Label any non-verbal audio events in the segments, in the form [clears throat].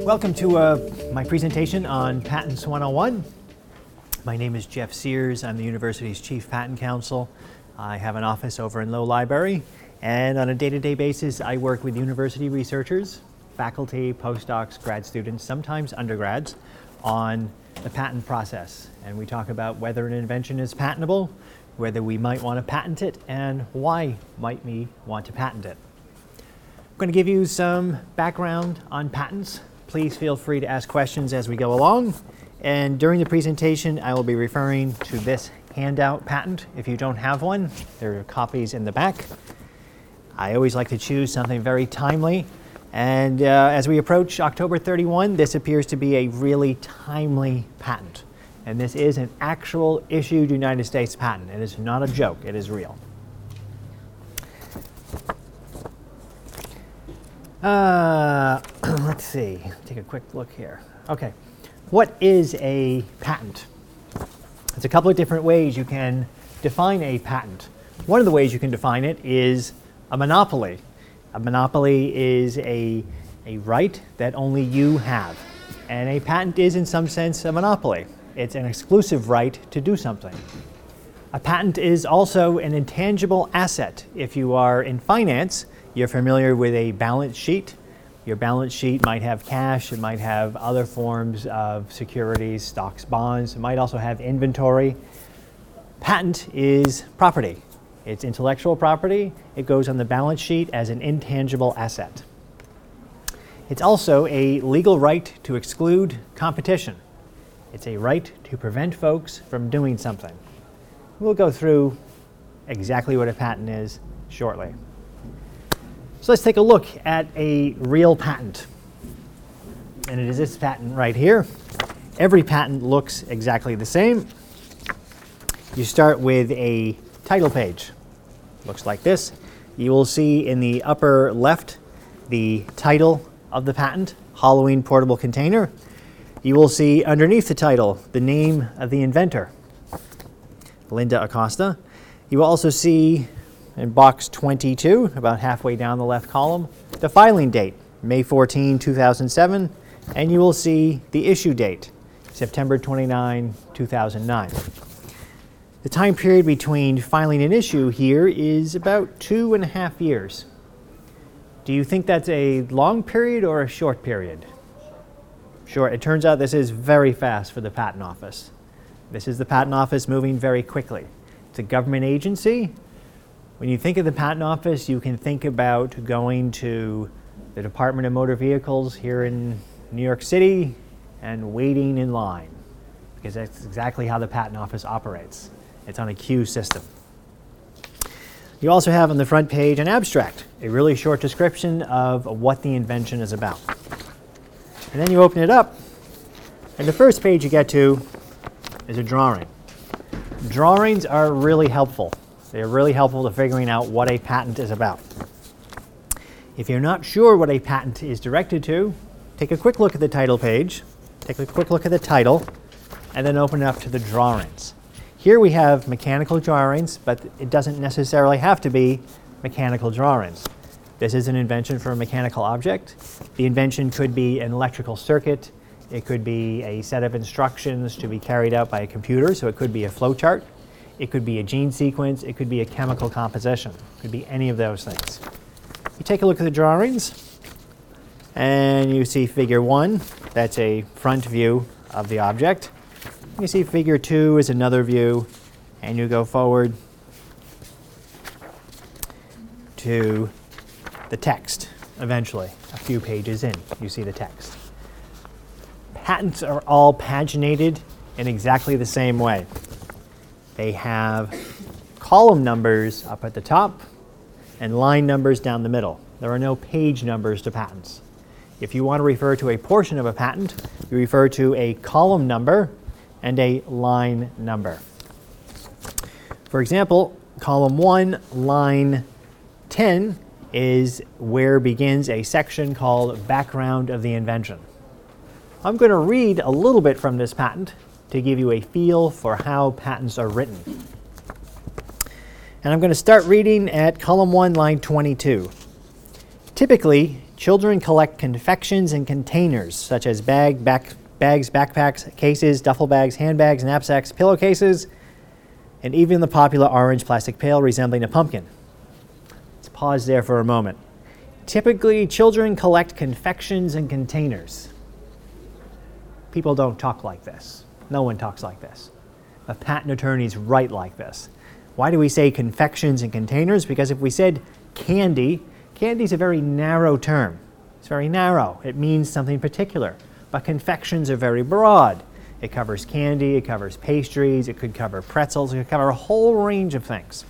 Welcome to uh, my presentation on Patents 101. My name is Jeff Sears. I'm the university's Chief Patent Counsel. I have an office over in Low Library, and on a day to day basis, I work with university researchers, faculty, postdocs, grad students, sometimes undergrads, on the patent process. And we talk about whether an invention is patentable, whether we might want to patent it, and why might we want to patent it. I'm going to give you some background on patents Please feel free to ask questions as we go along. And during the presentation, I will be referring to this handout patent. If you don't have one, there are copies in the back. I always like to choose something very timely. And uh, as we approach October 31, this appears to be a really timely patent. And this is an actual issued United States patent. It is not a joke, it is real. Uh, [clears throat] let's see, take a quick look here. Okay, what is a patent? There's a couple of different ways you can define a patent. One of the ways you can define it is a monopoly. A monopoly is a, a right that only you have. And a patent is, in some sense, a monopoly. It's an exclusive right to do something. A patent is also an intangible asset. If you are in finance, you're familiar with a balance sheet. Your balance sheet might have cash, it might have other forms of securities, stocks, bonds, it might also have inventory. Patent is property. It's intellectual property. It goes on the balance sheet as an intangible asset. It's also a legal right to exclude competition. It's a right to prevent folks from doing something. We'll go through exactly what a patent is shortly. So let's take a look at a real patent. And it is this patent right here. Every patent looks exactly the same. You start with a title page. Looks like this. You will see in the upper left the title of the patent, Halloween Portable Container. You will see underneath the title the name of the inventor, Linda Acosta. You will also see in box 22, about halfway down the left column, the filing date, May 14, 2007, and you will see the issue date, September 29, 2009. The time period between filing an issue here is about two and a half years. Do you think that's a long period or a short period? Sure, it turns out this is very fast for the Patent Office. This is the Patent Office moving very quickly. It's a government agency, when you think of the Patent Office, you can think about going to the Department of Motor Vehicles here in New York City and waiting in line, because that's exactly how the Patent Office operates. It's on a queue system. You also have on the front page an abstract, a really short description of what the invention is about. And then you open it up, and the first page you get to is a drawing. Drawings are really helpful. They're really helpful to figuring out what a patent is about. If you're not sure what a patent is directed to, take a quick look at the title page, take a quick look at the title, and then open it up to the drawings. Here we have mechanical drawings, but it doesn't necessarily have to be mechanical drawings. This is an invention for a mechanical object. The invention could be an electrical circuit, it could be a set of instructions to be carried out by a computer, so it could be a flowchart. It could be a gene sequence, it could be a chemical composition, it could be any of those things. You take a look at the drawings, and you see figure one, that's a front view of the object. You see figure two is another view, and you go forward to the text eventually. A few pages in, you see the text. Patents are all paginated in exactly the same way. They have column numbers up at the top and line numbers down the middle. There are no page numbers to patents. If you want to refer to a portion of a patent, you refer to a column number and a line number. For example, column 1, line 10 is where begins a section called background of the invention. I'm going to read a little bit from this patent to give you a feel for how patents are written. And I'm going to start reading at column 1, line 22. Typically, children collect confections in containers such as bag, back, bags, backpacks, cases, duffel bags, handbags, knapsacks, pillowcases, and even the popular orange plastic pail resembling a pumpkin. Let's pause there for a moment. Typically, children collect confections and containers. People don't talk like this. No one talks like this. But patent attorneys write like this. Why do we say confections and containers? Because if we said candy, candy is a very narrow term. It's very narrow. It means something particular. But confections are very broad. It covers candy, it covers pastries, it could cover pretzels, it could cover a whole range of things.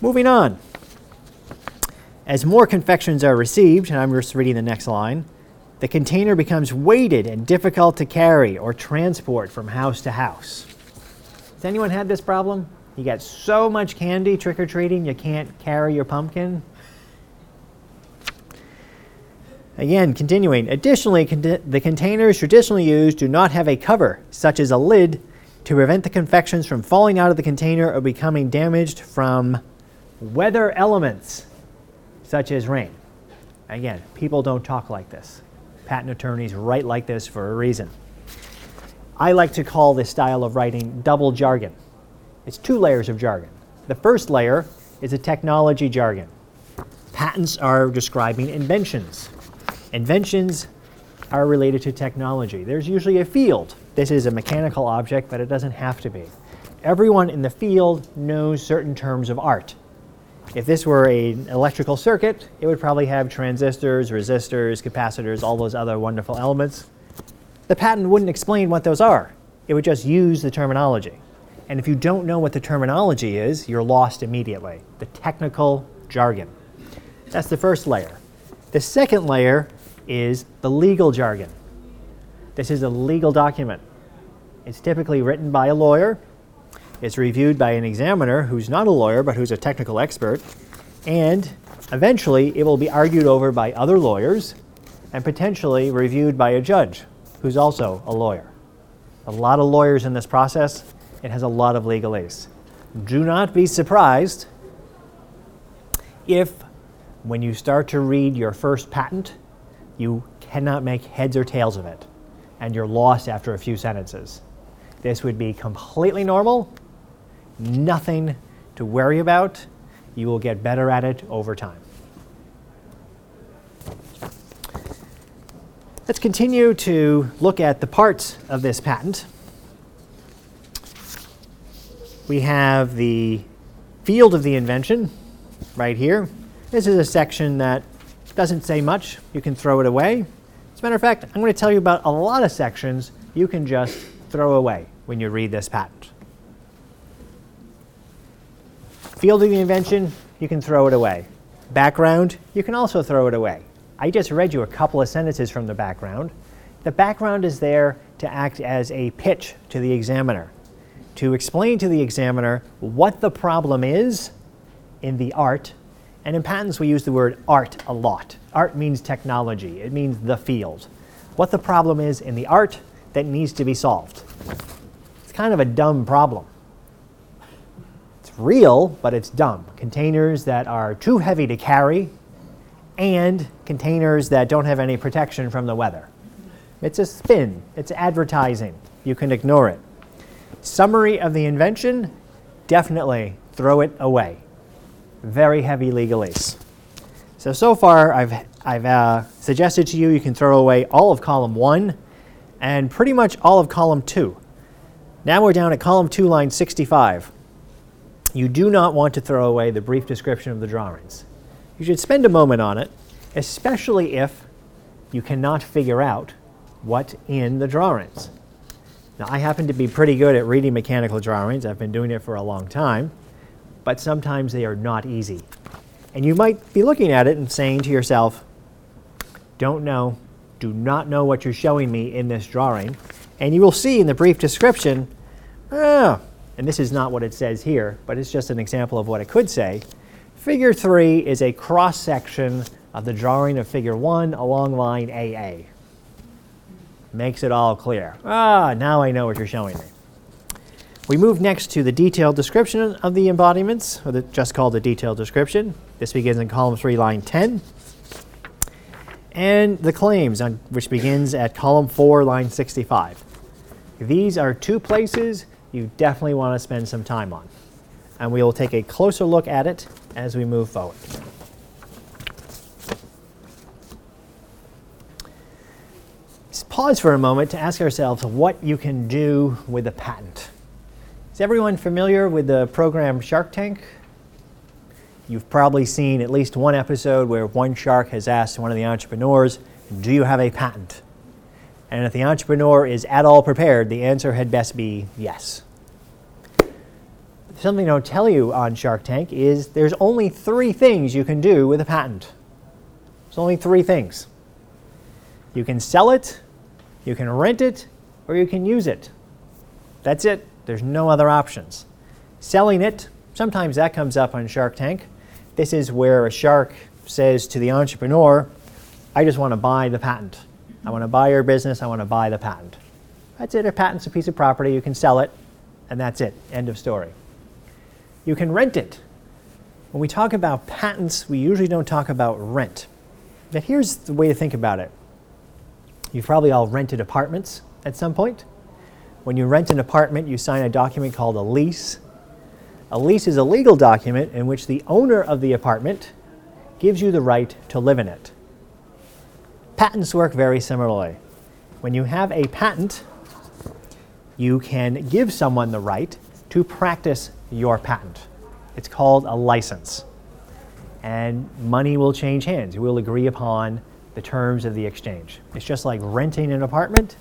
Moving on. As more confections are received, and I'm just reading the next line, the container becomes weighted and difficult to carry or transport from house to house. Has anyone had this problem? You got so much candy trick or treating, you can't carry your pumpkin. Again, continuing. Additionally, con- the containers traditionally used do not have a cover, such as a lid, to prevent the confections from falling out of the container or becoming damaged from weather elements, such as rain. Again, people don't talk like this. Patent attorneys write like this for a reason. I like to call this style of writing double jargon. It's two layers of jargon. The first layer is a technology jargon. Patents are describing inventions. Inventions are related to technology. There's usually a field. This is a mechanical object, but it doesn't have to be. Everyone in the field knows certain terms of art. If this were an electrical circuit, it would probably have transistors, resistors, capacitors, all those other wonderful elements. The patent wouldn't explain what those are. It would just use the terminology. And if you don't know what the terminology is, you're lost immediately. The technical jargon. That's the first layer. The second layer is the legal jargon. This is a legal document. It's typically written by a lawyer. It's reviewed by an examiner who's not a lawyer but who's a technical expert. And eventually it will be argued over by other lawyers and potentially reviewed by a judge who's also a lawyer. A lot of lawyers in this process. It has a lot of legalese. Do not be surprised if, when you start to read your first patent, you cannot make heads or tails of it, and you're lost after a few sentences. This would be completely normal, nothing to worry about. You will get better at it over time. Let's continue to look at the parts of this patent. We have the field of the invention right here. This is a section that doesn't say much. You can throw it away. As a matter of fact, I'm going to tell you about a lot of sections you can just throw away when you read this patent. Field of the invention, you can throw it away. Background, you can also throw it away. I just read you a couple of sentences from the background. The background is there to act as a pitch to the examiner, to explain to the examiner what the problem is in the art and in patents, we use the word art a lot. Art means technology, it means the field. What the problem is in the art that needs to be solved. It's kind of a dumb problem. It's real, but it's dumb. Containers that are too heavy to carry and containers that don't have any protection from the weather. It's a spin, it's advertising. You can ignore it. Summary of the invention definitely throw it away very heavy legalese. So, so far I've, I've uh, suggested to you you can throw away all of column 1 and pretty much all of column 2. Now we're down at column 2, line 65. You do not want to throw away the brief description of the drawings. You should spend a moment on it, especially if you cannot figure out what in the drawings. Now, I happen to be pretty good at reading mechanical drawings. I've been doing it for a long time but sometimes they are not easy. And you might be looking at it and saying to yourself, don't know, do not know what you're showing me in this drawing. And you will see in the brief description, ah, and this is not what it says here, but it's just an example of what it could say. Figure 3 is a cross section of the drawing of figure 1 along line AA. makes it all clear. Ah, now I know what you're showing me. We move next to the detailed description of the embodiments, or the, just called the detailed description. This begins in column 3, line 10. And the claims, on, which begins at column 4, line 65. These are two places you definitely want to spend some time on. And we will take a closer look at it as we move forward. Let's pause for a moment to ask ourselves what you can do with a patent. Is everyone familiar with the program Shark Tank? You've probably seen at least one episode where one shark has asked one of the entrepreneurs, Do you have a patent? And if the entrepreneur is at all prepared, the answer had best be yes. Something I don't tell you on Shark Tank is there's only three things you can do with a patent. There's only three things. You can sell it, you can rent it, or you can use it. That's it. There's no other options. Selling it, sometimes that comes up on Shark Tank. This is where a shark says to the entrepreneur, I just want to buy the patent. I want to buy your business, I want to buy the patent. That's it. A patent's a piece of property, you can sell it, and that's it. End of story. You can rent it. When we talk about patents, we usually don't talk about rent. But here's the way to think about it. You've probably all rented apartments at some point. When you rent an apartment, you sign a document called a lease. A lease is a legal document in which the owner of the apartment gives you the right to live in it. Patents work very similarly. When you have a patent, you can give someone the right to practice your patent. It's called a license. And money will change hands. You will agree upon the terms of the exchange. It's just like renting an apartment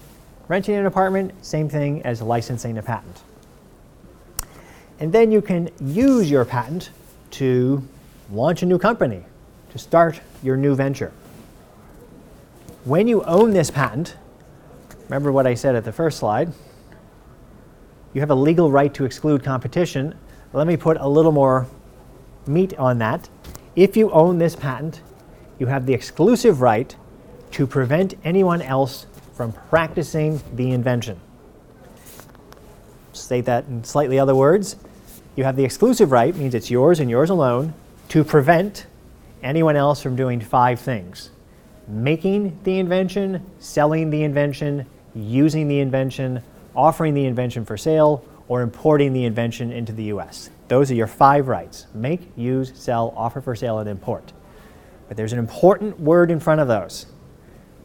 Renting an apartment, same thing as licensing a patent. And then you can use your patent to launch a new company, to start your new venture. When you own this patent, remember what I said at the first slide, you have a legal right to exclude competition. Let me put a little more meat on that. If you own this patent, you have the exclusive right to prevent anyone else from practicing the invention. State that in slightly other words. You have the exclusive right, means it's yours and yours alone, to prevent anyone else from doing five things making the invention, selling the invention, using the invention, offering the invention for sale, or importing the invention into the US. Those are your five rights make, use, sell, offer for sale, and import. But there's an important word in front of those.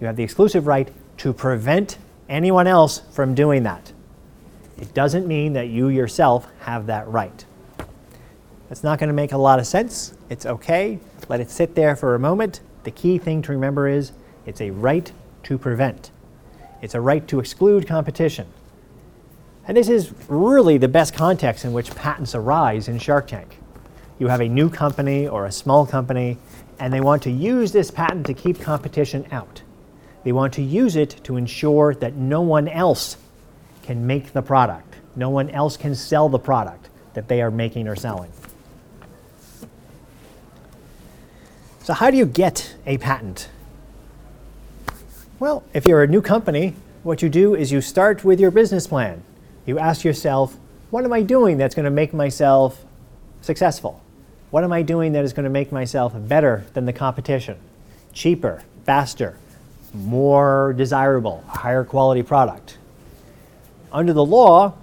You have the exclusive right to prevent anyone else from doing that. It doesn't mean that you yourself have that right. That's not going to make a lot of sense. It's okay. Let it sit there for a moment. The key thing to remember is it's a right to prevent, it's a right to exclude competition. And this is really the best context in which patents arise in Shark Tank. You have a new company or a small company, and they want to use this patent to keep competition out. They want to use it to ensure that no one else can make the product, no one else can sell the product that they are making or selling. So, how do you get a patent? Well, if you're a new company, what you do is you start with your business plan. You ask yourself, what am I doing that's going to make myself successful? What am I doing that is going to make myself better than the competition? Cheaper, faster, more desirable, higher quality product. Under the law,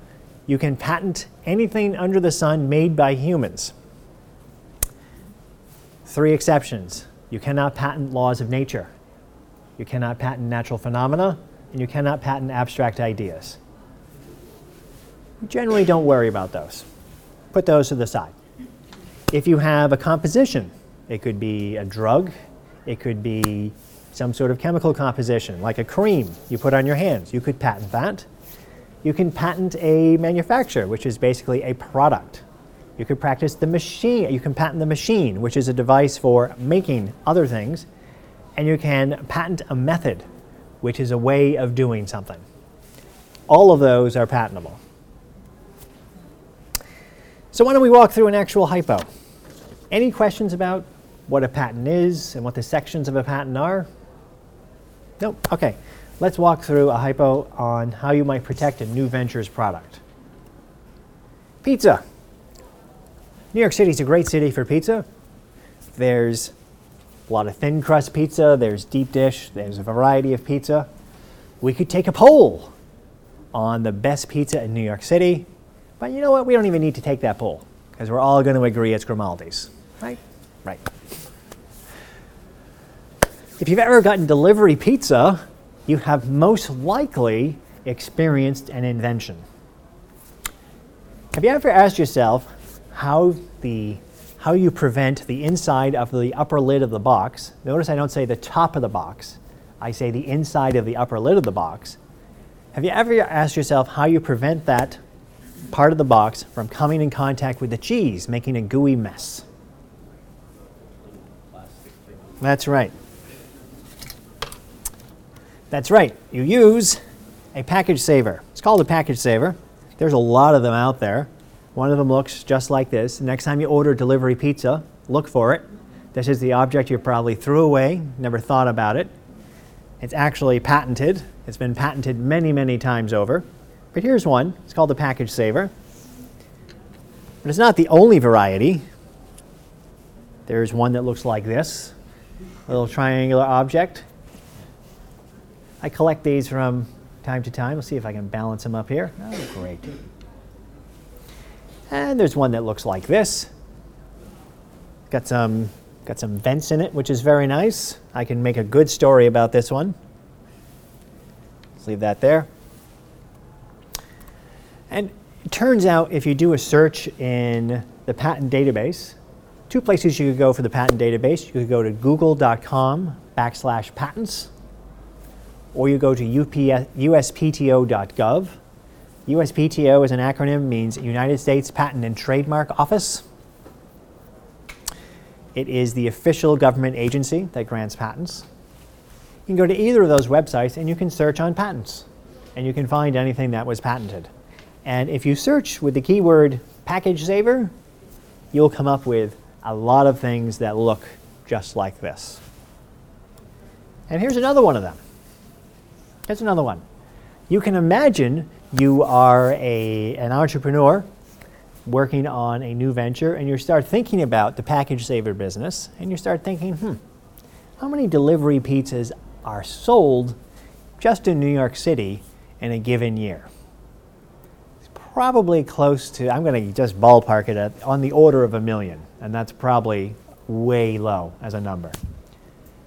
you can patent anything under the sun made by humans. Three exceptions. You cannot patent laws of nature. You cannot patent natural phenomena, and you cannot patent abstract ideas. Generally don't worry about those. Put those to the side. If you have a composition, it could be a drug, it could be some sort of chemical composition, like a cream you put on your hands. You could patent that. You can patent a manufacture, which is basically a product. You could practice the machine. You can patent the machine, which is a device for making other things. And you can patent a method, which is a way of doing something. All of those are patentable. So why don't we walk through an actual hypo? Any questions about what a patent is and what the sections of a patent are? Nope. Okay. let's walk through a hypo on how you might protect a new venture's product. Pizza. New York City is a great city for pizza. There's a lot of thin crust pizza, there's deep dish, there's a variety of pizza. We could take a poll on the best pizza in New York City, but you know what? We don't even need to take that poll because we're all going to agree it's Grimaldi's, right? Right. If you've ever gotten delivery pizza, you have most likely experienced an invention. Have you ever asked yourself how the how you prevent the inside of the upper lid of the box? Notice I don't say the top of the box. I say the inside of the upper lid of the box. Have you ever asked yourself how you prevent that part of the box from coming in contact with the cheese, making a gooey mess? That's right. That's right. You use a package saver. It's called a package saver. There's a lot of them out there. One of them looks just like this. Next time you order delivery pizza, look for it. This is the object you probably threw away, never thought about it. It's actually patented. It's been patented many, many times over. But here's one. It's called the package saver. But it's not the only variety. There's one that looks like this a little triangular object. I collect these from time to time. Let's see if I can balance them up here. Oh, great. And there's one that looks like this. Got some, got some vents in it, which is very nice. I can make a good story about this one. Let's leave that there. And it turns out if you do a search in the patent database, two places you could go for the patent database. You could go to google.com backslash patents or you go to UPS, uspto.gov. USPTO is an acronym, means United States Patent and Trademark Office. It is the official government agency that grants patents. You can go to either of those websites and you can search on patents and you can find anything that was patented. And if you search with the keyword package saver, you'll come up with a lot of things that look just like this. And here's another one of them. Here's another one. You can imagine you are a, an entrepreneur working on a new venture and you start thinking about the package saver business and you start thinking, hmm, how many delivery pizzas are sold just in New York City in a given year? It's probably close to, I'm going to just ballpark it at, on the order of a million, and that's probably way low as a number.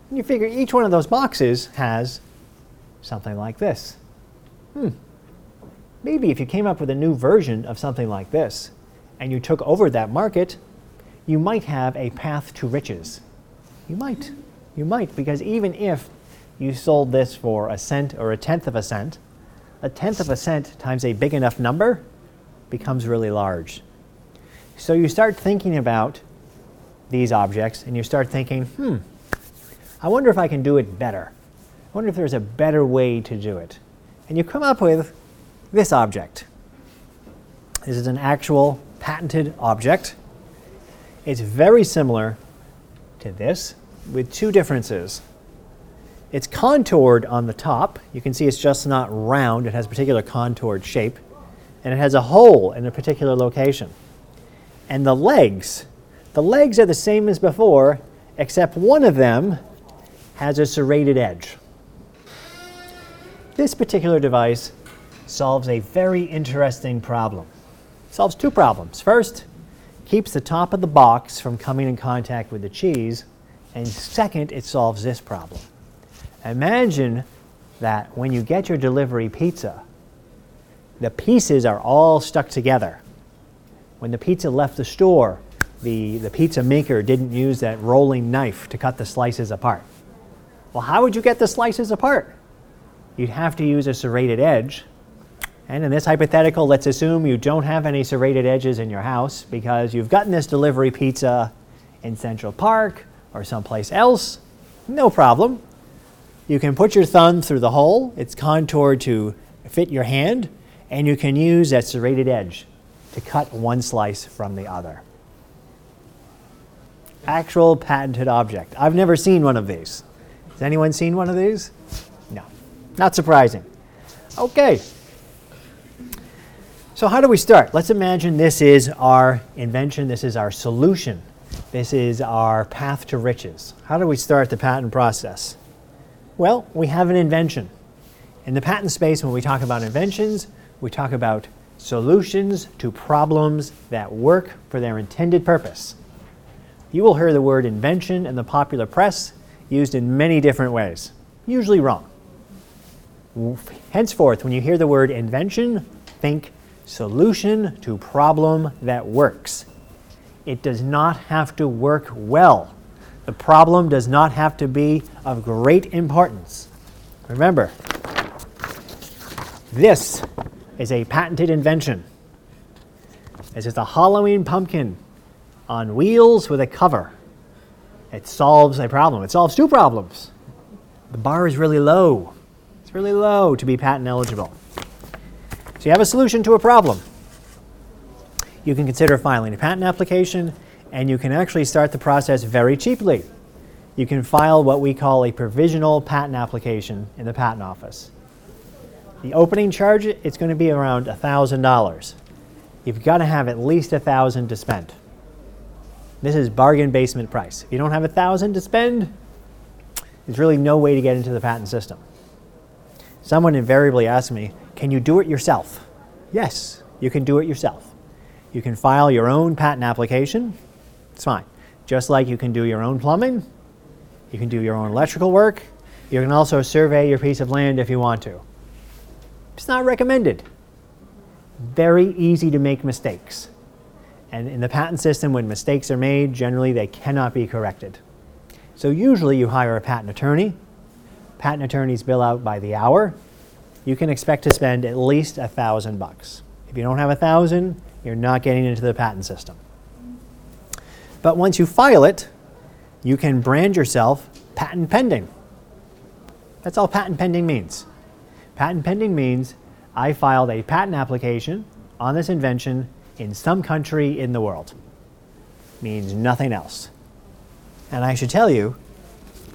And you figure each one of those boxes has something like this. Hmm. Maybe if you came up with a new version of something like this and you took over that market, you might have a path to riches. You might. You might, because even if you sold this for a cent or a tenth of a cent, a tenth of a cent times a big enough number becomes really large. So you start thinking about these objects and you start thinking, hmm, I wonder if I can do it better wonder if there's a better way to do it. And you come up with this object. This is an actual patented object. It's very similar to this with two differences. It's contoured on the top. You can see it's just not round, it has a particular contoured shape. And it has a hole in a particular location. And the legs, the legs are the same as before, except one of them has a serrated edge. This particular device solves a very interesting problem. It solves two problems. First, keeps the top of the box from coming in contact with the cheese, and second, it solves this problem. Imagine that when you get your delivery pizza, the pieces are all stuck together. When the pizza left the store, the, the pizza maker didn't use that rolling knife to cut the slices apart. Well, how would you get the slices apart? You'd have to use a serrated edge. And in this hypothetical, let's assume you don't have any serrated edges in your house because you've gotten this delivery pizza in Central Park or someplace else. No problem. You can put your thumb through the hole, it's contoured to fit your hand, and you can use that serrated edge to cut one slice from the other. Actual patented object. I've never seen one of these. Has anyone seen one of these? Not surprising. Okay. So, how do we start? Let's imagine this is our invention, this is our solution, this is our path to riches. How do we start the patent process? Well, we have an invention. In the patent space, when we talk about inventions, we talk about solutions to problems that work for their intended purpose. You will hear the word invention in the popular press used in many different ways, usually wrong. Henceforth, when you hear the word invention, think solution to problem that works. It does not have to work well. The problem does not have to be of great importance. Remember, this is a patented invention. This is a Halloween pumpkin on wheels with a cover. It solves a problem. It solves two problems. The bar is really low. Really low to be patent eligible. So you have a solution to a problem. You can consider filing a patent application, and you can actually start the process very cheaply. You can file what we call a provisional patent application in the patent office. The opening charge, it's going to be around $1,000. You've got to have at least 1000 to spend. This is bargain basement price. If you don't have 1000 to spend, there's really no way to get into the patent system. Someone invariably asks me, can you do it yourself? Yes, you can do it yourself. You can file your own patent application. It's fine. Just like you can do your own plumbing, you can do your own electrical work. You can also survey your piece of land if you want to. It's not recommended. Very easy to make mistakes. And in the patent system, when mistakes are made, generally they cannot be corrected. So usually you hire a patent attorney. Patent attorneys bill out by the hour you can expect to spend at least a thousand bucks. If you don't have a thousand, you're not getting into the patent system. But once you file it, you can brand yourself patent pending. That's all patent pending means. Patent pending means I filed a patent application on this invention in some country in the world. Means nothing else. And I should tell you,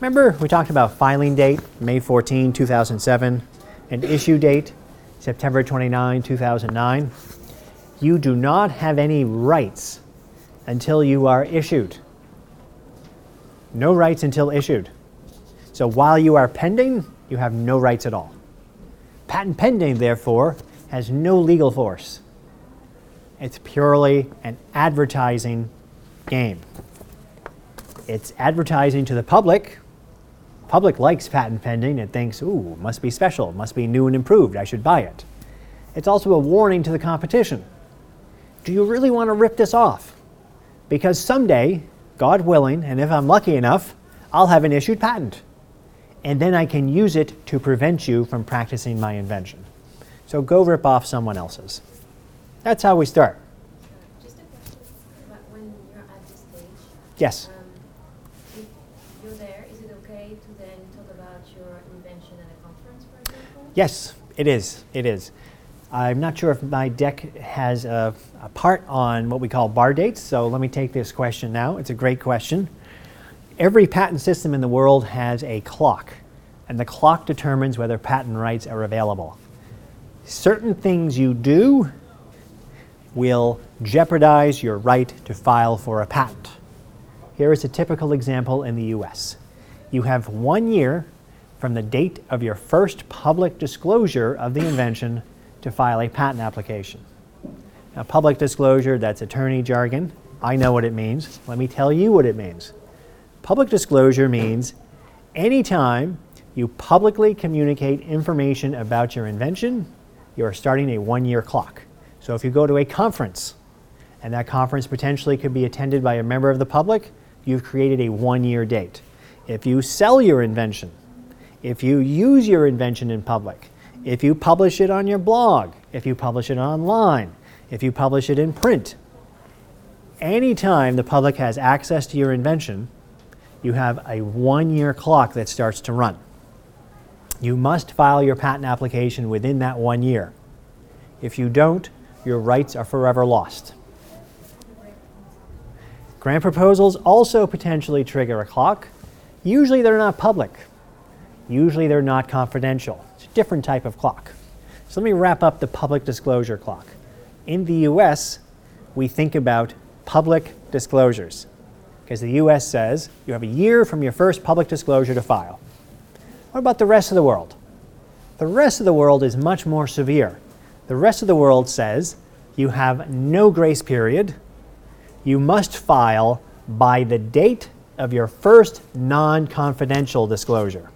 remember we talked about filing date, May 14, 2007 and issue date September 29, 2009. You do not have any rights until you are issued. No rights until issued. So while you are pending, you have no rights at all. Patent pending, therefore, has no legal force. It's purely an advertising game. It's advertising to the public Public likes patent pending. It thinks, ooh, must be special, must be new and improved, I should buy it. It's also a warning to the competition. Do you really want to rip this off? Because someday, God willing, and if I'm lucky enough, I'll have an issued patent. And then I can use it to prevent you from practicing my invention. So go rip off someone else's. That's how we start. Just a question. When you're at this stage, yes. Um, Yes, it is. It is. I'm not sure if my deck has a, a, part on what we call bar dates, so let me take this question now. It's a great question. Every patent system in the world has a clock, and the clock determines whether patent rights are available. Certain things you do will jeopardize your right to file for a patent. Here is a typical example in the US. You have one year from the date of your first public disclosure of the invention to file a patent application. Now, public disclosure, that's attorney jargon. I know what it means. Let me tell you what it means. Public disclosure means anytime you publicly communicate information about your invention, you are starting a one year clock. So if you go to a conference, and that conference potentially could be attended by a member of the public, you've created a one year date. If you sell your invention, if you use your invention in public, if you publish it on your blog, if you publish it online, if you publish it in print, anytime the public has access to your invention, you have a one year clock that starts to run. You must file your patent application within that one year. If you don't, your rights are forever lost. Grant proposals also potentially trigger a clock. Usually they're not public. Usually they're not confidential. It's a different type of clock. So let me wrap up the public disclosure clock. In the US, we think about public disclosures because the US says you have a year from your first public disclosure to file. What about the rest of the world? The rest of the world is much more severe. The rest of the world says you have no grace period. You must file by the date of your first non confidential disclosure.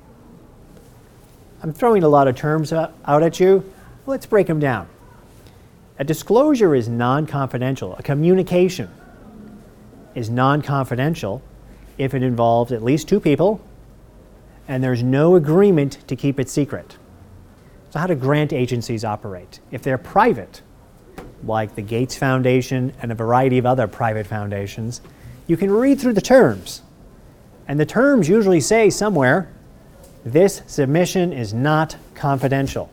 I'm throwing a lot of terms out at you. Let's break them down. A disclosure is non confidential, a communication is non confidential if it involves at least two people and there's no agreement to keep it secret. So, how do grant agencies operate? If they're private, like the Gates Foundation and a variety of other private foundations, you can read through the terms. And the terms usually say somewhere, this submission is not confidential.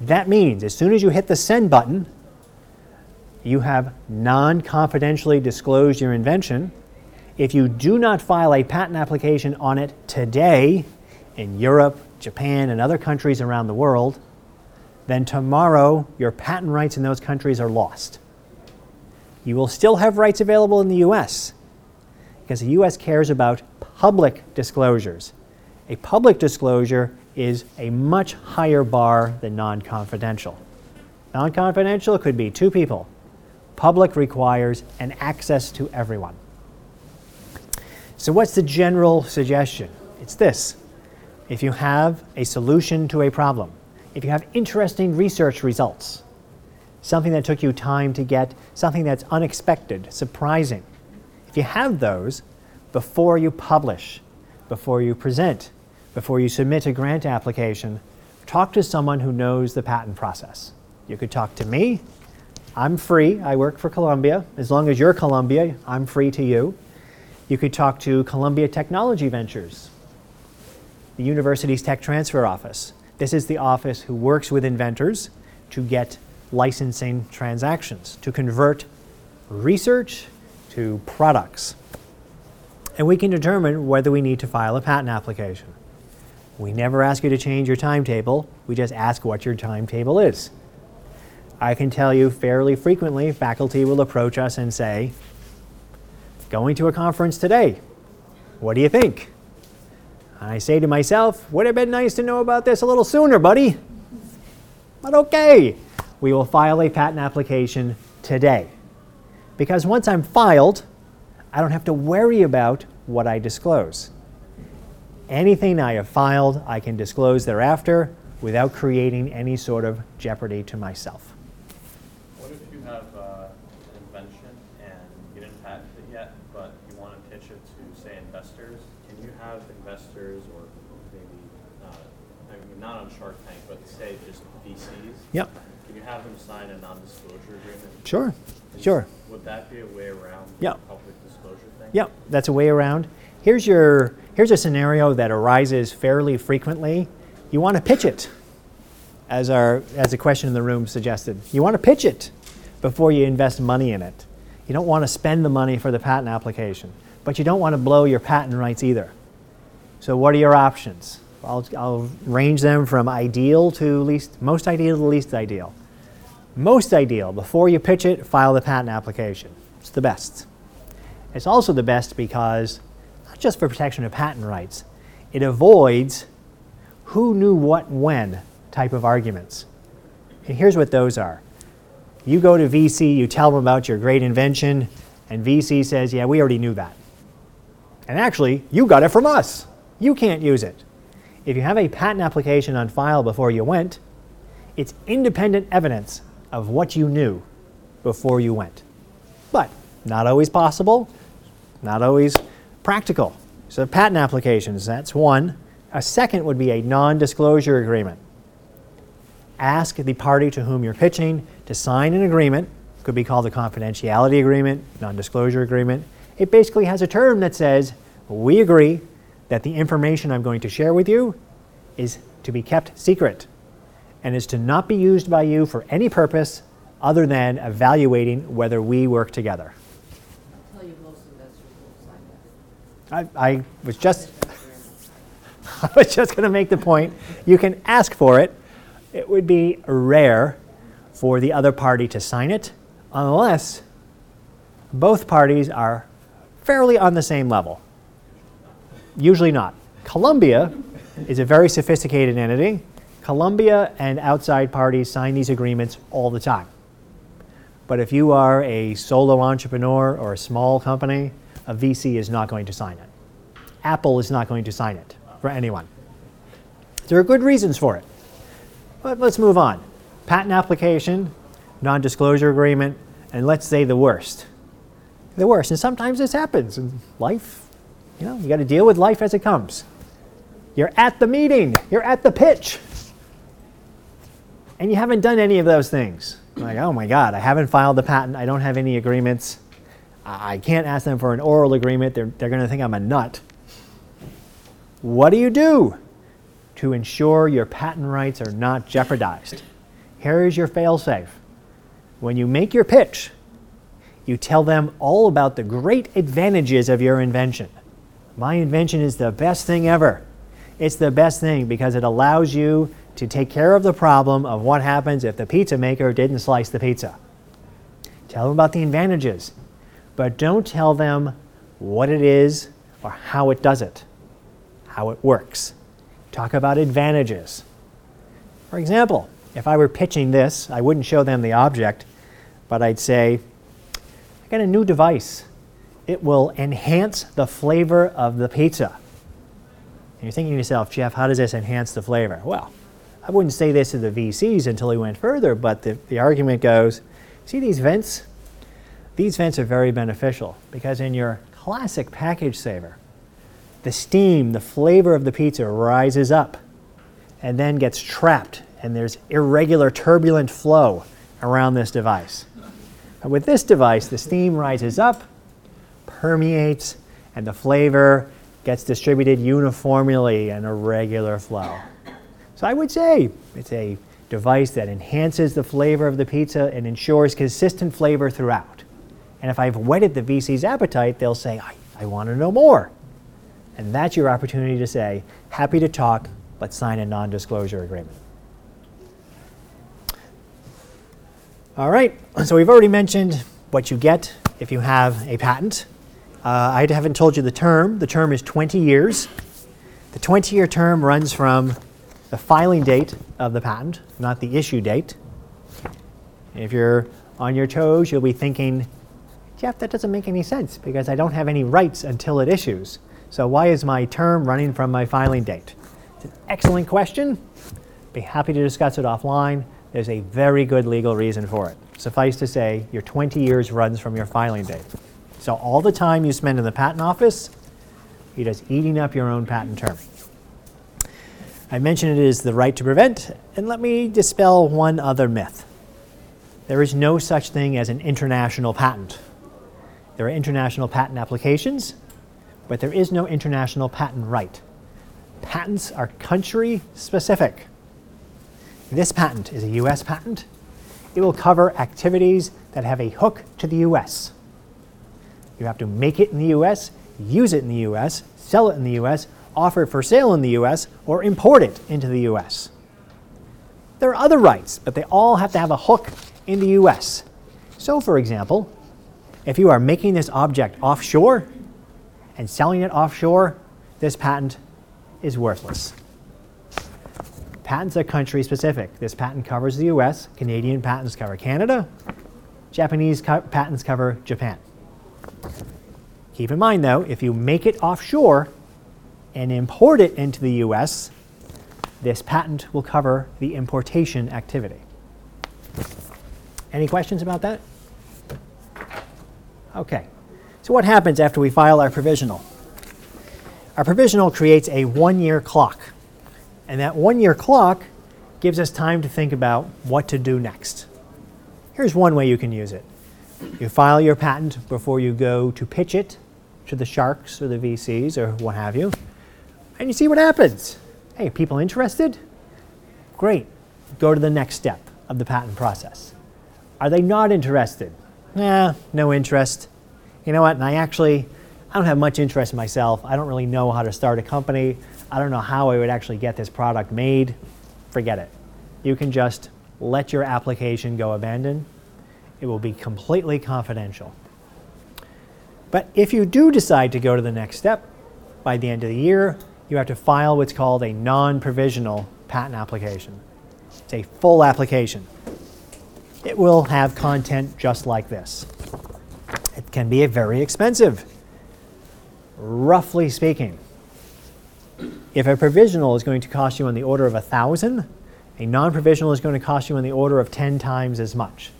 That means as soon as you hit the send button, you have non confidentially disclosed your invention. If you do not file a patent application on it today in Europe, Japan, and other countries around the world, then tomorrow your patent rights in those countries are lost. You will still have rights available in the US because the US cares about public disclosures. A public disclosure is a much higher bar than non confidential. Non confidential could be two people, public requires an access to everyone. So, what's the general suggestion? It's this if you have a solution to a problem, if you have interesting research results, something that took you time to get, something that's unexpected, surprising, if you have those before you publish, before you present, before you submit a grant application, talk to someone who knows the patent process. You could talk to me. I'm free. I work for Columbia. As long as you're Columbia, I'm free to you. You could talk to Columbia Technology Ventures, the university's tech transfer office. This is the office who works with inventors to get licensing transactions, to convert research to products. And we can determine whether we need to file a patent application. We never ask you to change your timetable, we just ask what your timetable is. I can tell you fairly frequently, faculty will approach us and say, Going to a conference today, what do you think? I say to myself, would have been nice to know about this a little sooner, buddy. But okay, we will file a patent application today. Because once I'm filed, I don't have to worry about what I disclose. Anything I have filed, I can disclose thereafter without creating any sort of jeopardy to myself. What if you have uh, an invention and you didn't patent it yet, but you want to pitch it to, say, investors? Can you have investors or maybe not, I mean, not on Shark Tank, but say just VCs? Yep. Can you have them sign a non-disclosure agreement? Sure, sure. Would that be a way around Yep. the public disclosure thing? Yep, that's a way around. Here's your here's a scenario that arises fairly frequently. You want to pitch it, as our as a question in the room suggested. You want to pitch it before you invest money in it. You don't want to spend the money for the patent application, but you don't want to blow your patent rights either. So what are your options? I'll, I'll range them from ideal to least, most ideal to least ideal. Most ideal, before you pitch it, file the patent application. It's the best. It's also the best because, not just for protection of patent rights, it avoids who knew what when type of arguments. And here's what those are. You go to VC, you tell them about your great invention, and VC says, Yeah, we already knew that. And actually, you got it from us. You can't use it. If you have a patent application on file before you went, it's independent evidence of what you knew before you went. But not always possible, not always practical. So, patent applications, that's one. A second would be a non disclosure agreement. Ask the party to whom you're pitching to sign an agreement, could be called a confidentiality agreement, non disclosure agreement. It basically has a term that says, we agree that the information I'm going to share with you is to be kept secret and is to not be used by you for any purpose other than evaluating whether we work together. I I was just [laughs] I was just going to make the point you can ask for it. It would be rare for the other party to sign it unless both parties are fairly on the same level. Usually not. Columbia is a very sophisticated entity. Columbia and outside parties sign these agreements all the time. But if you are a solo entrepreneur or a small company, a VC is not going to sign it. Apple is not going to sign it for anyone. There are good reasons for it. But let's move on. Patent application, non disclosure agreement, and let's say the worst. The worst. And sometimes this happens in life. You know, you got to deal with life as it comes. You're at the meeting, you're at the pitch, and you haven't done any of those things. Like, oh my God, I haven't filed the patent, I don't have any agreements. I can't ask them for an oral agreement, they're, they're going to think I'm a nut. What do you do to ensure your patent rights are not jeopardized? Here is your failsafe. When you make your pitch, you tell them all about the great advantages of your invention. My invention is the best thing ever. It's the best thing because it allows you to take care of the problem of what happens if the pizza maker didn't slice the pizza. Tell them about the advantages, but don't tell them what it is or how it does it, how it works. Talk about advantages. For example, if I were pitching this, I wouldn't show them the object, but I'd say, I got a new device. It will enhance the flavor of the pizza. And you're thinking to yourself, Jeff, how does this enhance the flavor? Well, I wouldn't say this to the VCs until he went further, but the, the argument goes see these vents? These vents are very beneficial because in your classic package saver, the steam, the flavor of the pizza rises up and then gets trapped, and there's irregular turbulent flow around this device. With this device, the steam rises up, permeates, and the flavor gets distributed uniformly in a regular flow. So I would say it's a device that enhances the flavor of the pizza and ensures consistent flavor throughout. And if I've whetted the VC's appetite, they'll say, I, I want to know more. And that's your opportunity to say, happy to talk, let's sign a non disclosure agreement. All right, so we've already mentioned what you get if you have a patent. Uh, I haven't told you the term. The term is 20 years. The 20 year term runs from the filing date of the patent, not the issue date. If you're on your toes, you'll be thinking, Jeff, that doesn't make any sense because I don't have any rights until it issues. So why is my term running from my filing date? It's an excellent question. Be happy to discuss it offline. There's a very good legal reason for it. Suffice to say, your 20 years runs from your filing date. So all the time you spend in the patent office, you're just eating up your own patent term. I mentioned it is the right to prevent, and let me dispel one other myth. There is no such thing as an international patent. There are international patent applications, but there is no international patent right. Patents are country specific. This patent is a US patent. It will cover activities that have a hook to the US. You have to make it in the US, use it in the US, sell it in the US, offer it for sale in the US, or import it into the US. There are other rights, but they all have to have a hook in the US. So, for example, if you are making this object offshore and selling it offshore, this patent is worthless. Patents are country specific. This patent covers the US, Canadian patents cover Canada, Japanese co- patents cover Japan. Keep in mind though, if you make it offshore and import it into the US, this patent will cover the importation activity. Any questions about that? Okay. So, what happens after we file our provisional? Our provisional creates a one year clock. And that one year clock gives us time to think about what to do next. Here's one way you can use it you file your patent before you go to pitch it to the sharks or the VCs or what have you, and you see what happens. Hey, people interested? Great. Go to the next step of the patent process. Are they not interested? Nah, no interest. You know what? And I actually, I don't have much interest in myself. I don't really know how to start a company. I don't know how I would actually get this product made, forget it. You can just let your application go abandoned. It will be completely confidential. But if you do decide to go to the next step, by the end of the year, you have to file what's called a non provisional patent application. It's a full application. It will have content just like this. It can be very expensive, roughly speaking. If a provisional is going to cost you on the order of a thousand, a non-provisional is going to cost you on the order of 10 times as much.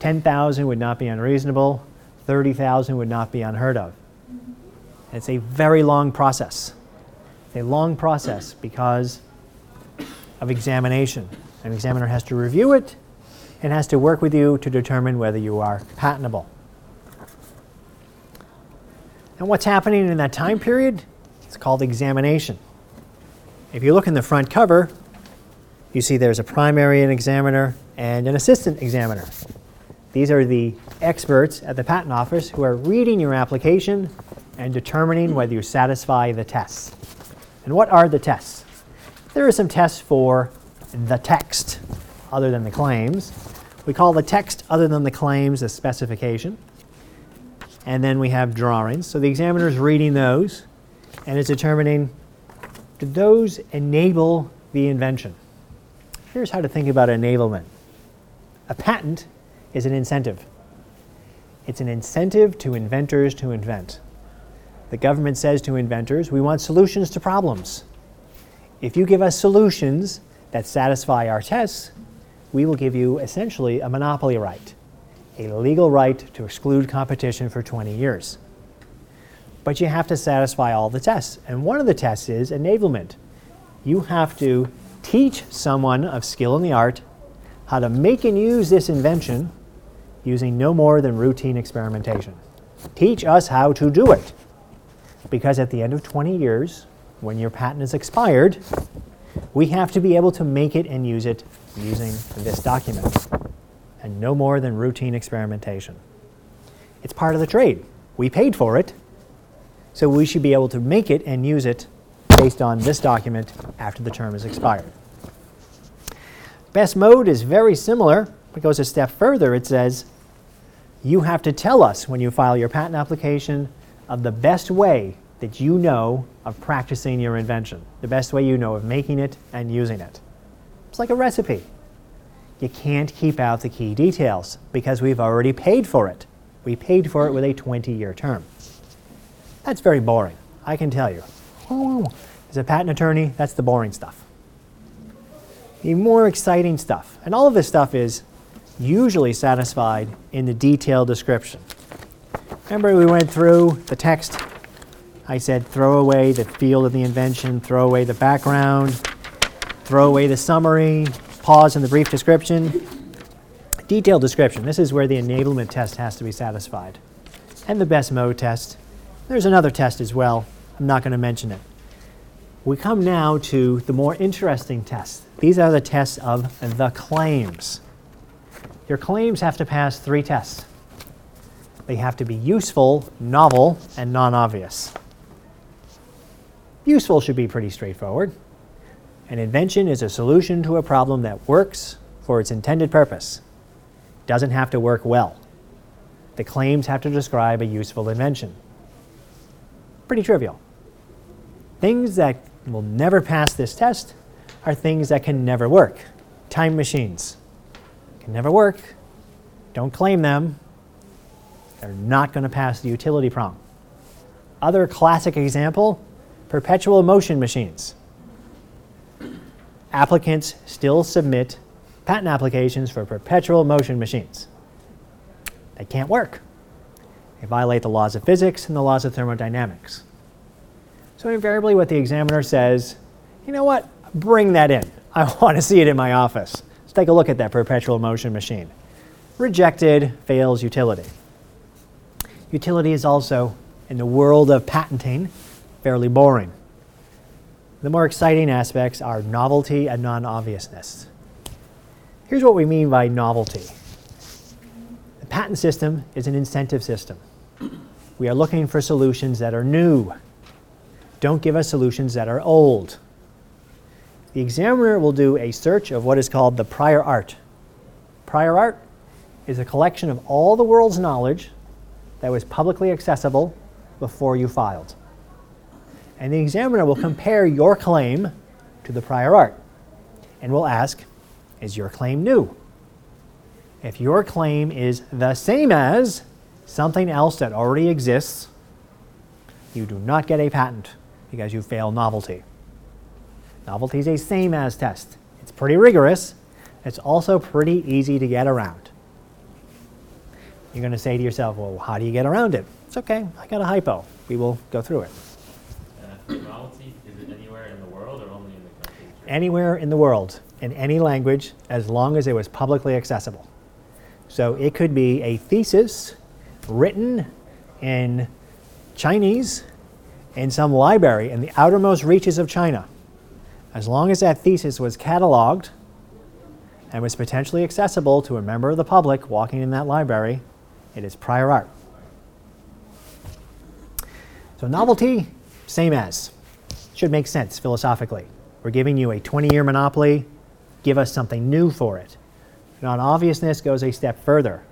10,000 would not be unreasonable, 30,000 would not be unheard of. It's a very long process. It's a long process because of examination. An examiner has to review it and has to work with you to determine whether you are patentable. And what's happening in that time period? It's called examination. If you look in the front cover, you see there's a primary examiner and an assistant examiner. These are the experts at the patent office who are reading your application and determining whether you satisfy the tests. And what are the tests? There are some tests for the text other than the claims. We call the text other than the claims a specification. And then we have drawings. So the examiner is reading those and is determining do those enable the invention? Here's how to think about enablement a patent is an incentive. It's an incentive to inventors to invent. The government says to inventors, we want solutions to problems. If you give us solutions that satisfy our tests, we will give you essentially a monopoly right, a legal right to exclude competition for 20 years. But you have to satisfy all the tests. And one of the tests is enablement. You have to teach someone of skill in the art how to make and use this invention using no more than routine experimentation. Teach us how to do it. Because at the end of 20 years, when your patent is expired, we have to be able to make it and use it using this document. And no more than routine experimentation. It's part of the trade. We paid for it, so we should be able to make it and use it based on this document after the term is expired. Best mode is very similar. It goes a step further. It says you have to tell us when you file your patent application of the best way that you know of practicing your invention, the best way you know of making it and using it. It's like a recipe. You can't keep out the key details because we've already paid for it. We paid for it with a 20 year term. That's very boring, I can tell you. Oh, as a patent attorney, that's the boring stuff. The more exciting stuff, and all of this stuff is usually satisfied in the detailed description. Remember, we went through the text. I said throw away the field of the invention, throw away the background, throw away the summary, pause in the brief description. Detailed description. This is where the enablement test has to be satisfied. And the best mode test. There's another test as well. I'm not going to mention it. We come now to the more interesting tests. These are the tests of the claims. Your claims have to pass three tests. They have to be useful, novel, and non obvious. Useful should be pretty straightforward. An invention is a solution to a problem that works for its intended purpose. Doesn't have to work well. The claims have to describe a useful invention. Pretty trivial. Things that will never pass this test are things that can never work. Time machines can never work. Don't claim them. They're not going to pass the utility prong. Other classic example perpetual motion machines. Applicants still submit patent applications for perpetual motion machines. They can't work. They violate the laws of physics and the laws of thermodynamics. So, invariably, what the examiner says, you know what, bring that in. I [laughs] want to see it in my office. Let's take a look at that perpetual motion machine. Rejected, fails utility. Utility is also, in the world of patenting, fairly boring. The more exciting aspects are novelty and non obviousness. Here's what we mean by novelty the patent system is an incentive system. We are looking for solutions that are new. don't give us solutions that are old. The examiner will do a search of what is called the prior art. Prior art is a collection of all the world's knowledge that was publicly accessible before you filed. And the examiner will compare your claim to the prior art and will ask, is your claim new? If your claim is the same as something else that already exists, you do not get a patent because you fail novelty. Novelty is a same as test. It's pretty rigorous. It's also pretty easy to get around. You're going to say to yourself, well, how do you get around it? It's okay, I got a hypo. We will go through it. Is it anywhere in the world or only in the country? Anywhere in the world, in any language, as long as it was publicly accessible. So it could be a thesis written in Chinese in some library in the outermost reaches of China. As long as that thesis was cataloged and was potentially accessible to a member of the public walking in that library, it is prior art. So, novelty, same as. Should make sense philosophically. We're giving you a 20 year monopoly, give us something new for it. Non obviousness goes a step further.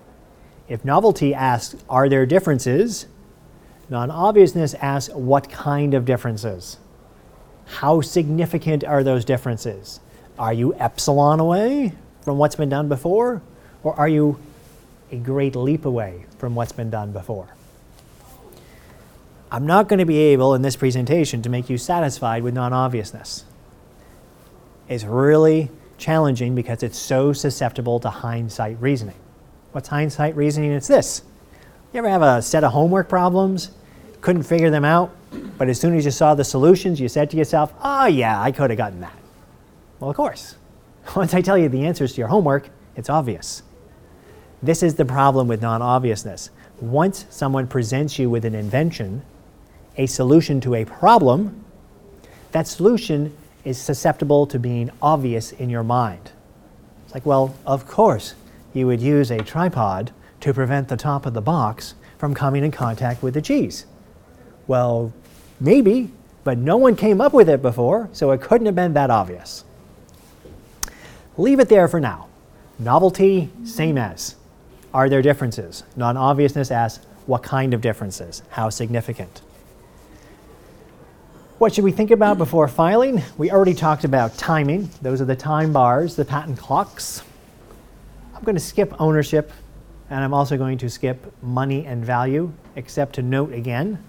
If novelty asks, are there differences? Non obviousness asks, what kind of differences? How significant are those differences? Are you epsilon away from what's been done before? Or are you a great leap away from what's been done before? I'm not going to be able in this presentation to make you satisfied with non obviousness. It's really challenging because it's so susceptible to hindsight reasoning. What's hindsight reasoning? It's this. You ever have a set of homework problems, couldn't figure them out, but as soon as you saw the solutions, you said to yourself, oh, yeah, I could have gotten that. Well, of course. [laughs] Once I tell you the answers to your homework, it's obvious. This is the problem with non obviousness. Once someone presents you with an invention, a solution to a problem, that solution is susceptible to being obvious in your mind. It's like, well, of course, you would use a tripod to prevent the top of the box from coming in contact with the cheese. Well, maybe, but no one came up with it before, so it couldn't have been that obvious. Leave it there for now. Novelty, same as. Are there differences? Non obviousness asks, what kind of differences? How significant? What should we think about before filing? We already talked about timing. Those are the time bars, the patent clocks. I'm going to skip ownership, and I'm also going to skip money and value, except to note again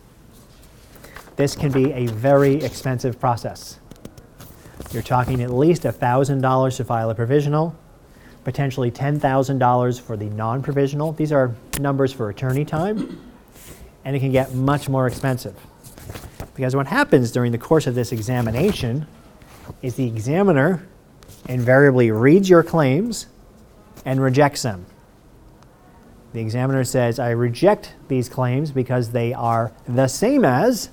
this can be a very expensive process. You're talking at least $1,000 to file a provisional, potentially $10,000 for the non provisional. These are numbers for attorney time, and it can get much more expensive. Because what happens during the course of this examination is the examiner invariably reads your claims and rejects them. The examiner says, I reject these claims because they are the same as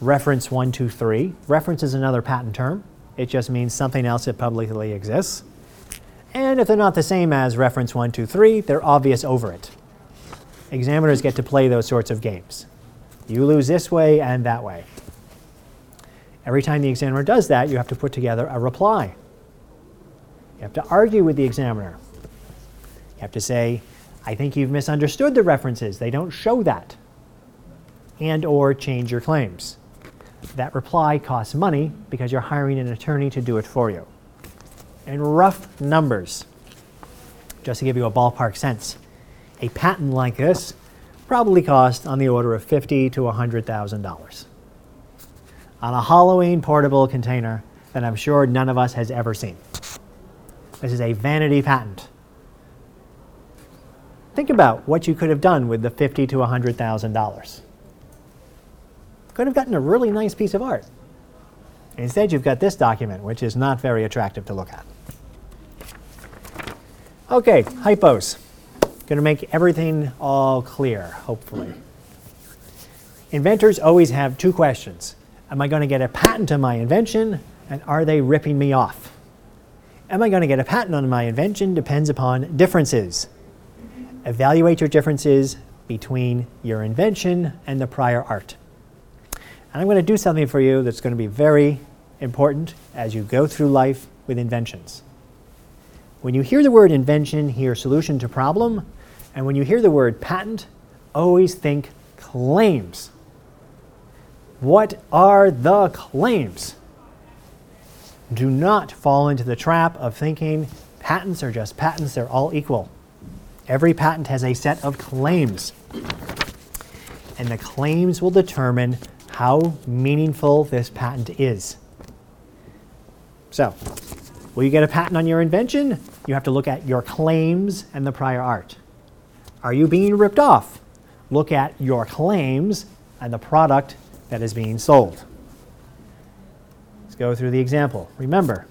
reference 123. Reference is another patent term, it just means something else that publicly exists. And if they're not the same as reference 123, they're obvious over it. Examiners get to play those sorts of games. You lose this way and that way. Every time the examiner does that, you have to put together a reply. You have to argue with the examiner. You have to say, I think you've misunderstood the references. They don't show that. And or change your claims. That reply costs money because you're hiring an attorney to do it for you. In rough numbers, just to give you a ballpark sense, a patent like this probably cost on the order of fifty to $100,000 on a Halloween portable container that I'm sure none of us has ever seen. This is a vanity patent. Think about what you could have done with the fifty to $100,000. Could have gotten a really nice piece of art. Instead, you've got this document, which is not very attractive to look at. Okay, hypos. Going to make everything all clear, hopefully. Inventors always have two questions Am I going to get a patent on my invention, and are they ripping me off? Am I going to get a patent on my invention depends upon differences. Evaluate your differences between your invention and the prior art. And I'm going to do something for you that's going to be very important as you go through life with inventions. When you hear the word invention, hear solution to problem. And when you hear the word patent, always think claims. What are the claims? Do not fall into the trap of thinking patents are just patents, they're all equal. Every patent has a set of claims. And the claims will determine how meaningful this patent is. So, will you get a patent on your invention? You have to look at your claims and the prior art. Are you being ripped off? Look at your claims and the product that is being sold. Let's go through the example. Remember,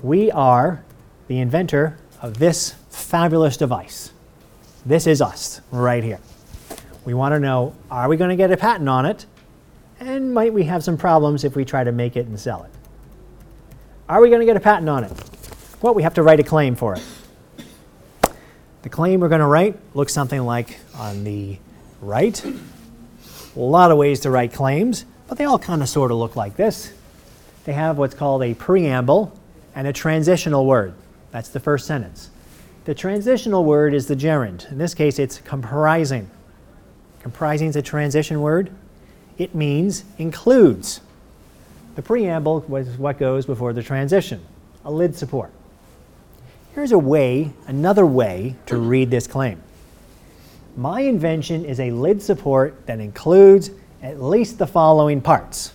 we are the inventor of this fabulous device. This is us right here. We want to know are we going to get a patent on it? And might we have some problems if we try to make it and sell it? Are we going to get a patent on it? Well, we have to write a claim for it. The claim we're going to write looks something like on the right. A lot of ways to write claims, but they all kind of sort of look like this. They have what's called a preamble and a transitional word. That's the first sentence. The transitional word is the gerund. In this case, it's comprising. Comprising is a transition word. It means includes. The preamble was what goes before the transition, a lid support. Here's a way, another way to read this claim. My invention is a lid support that includes at least the following parts